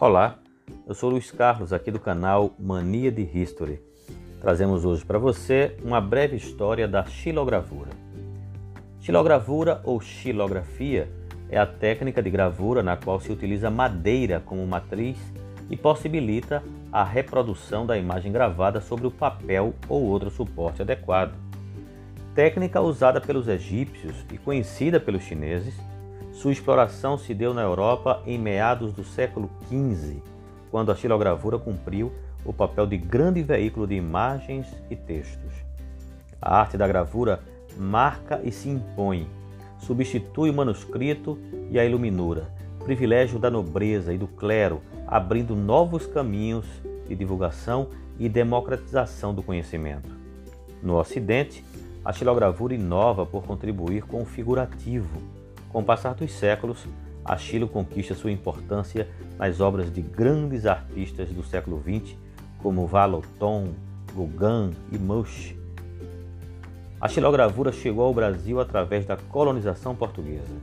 Olá, eu sou Luiz Carlos, aqui do canal Mania de History. Trazemos hoje para você uma breve história da xilogravura. Xilogravura ou xilografia é a técnica de gravura na qual se utiliza madeira como matriz e possibilita a reprodução da imagem gravada sobre o papel ou outro suporte adequado. Técnica usada pelos egípcios e conhecida pelos chineses, sua exploração se deu na Europa em meados do século XV, quando a xilogravura cumpriu o papel de grande veículo de imagens e textos. A arte da gravura marca e se impõe, substitui o manuscrito e a iluminura, privilégio da nobreza e do clero, abrindo novos caminhos de divulgação e democratização do conhecimento. No Ocidente, a xilogravura inova por contribuir com o figurativo, com o passar dos séculos, a Chilo conquista sua importância nas obras de grandes artistas do século XX, como Valoton, Gauguin e Munch. A xilogravura chegou ao Brasil através da colonização portuguesa.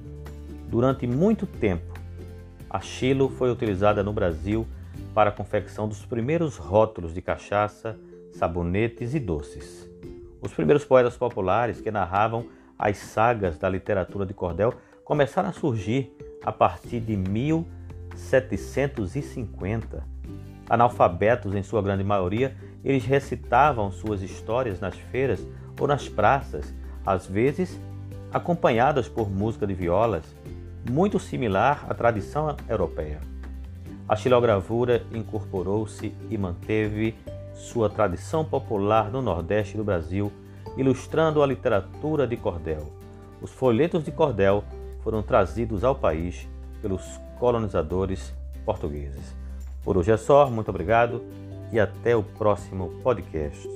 Durante muito tempo, a xilo foi utilizada no Brasil para a confecção dos primeiros rótulos de cachaça, sabonetes e doces. Os primeiros poetas populares que narravam as sagas da literatura de cordel começaram a surgir a partir de 1750. Analfabetos em sua grande maioria, eles recitavam suas histórias nas feiras ou nas praças, às vezes acompanhadas por música de violas, muito similar à tradição europeia. A xilogravura incorporou-se e manteve sua tradição popular no Nordeste do Brasil, ilustrando a literatura de cordel. Os folhetos de cordel foram trazidos ao país pelos colonizadores portugueses. Por hoje é só, muito obrigado e até o próximo podcast.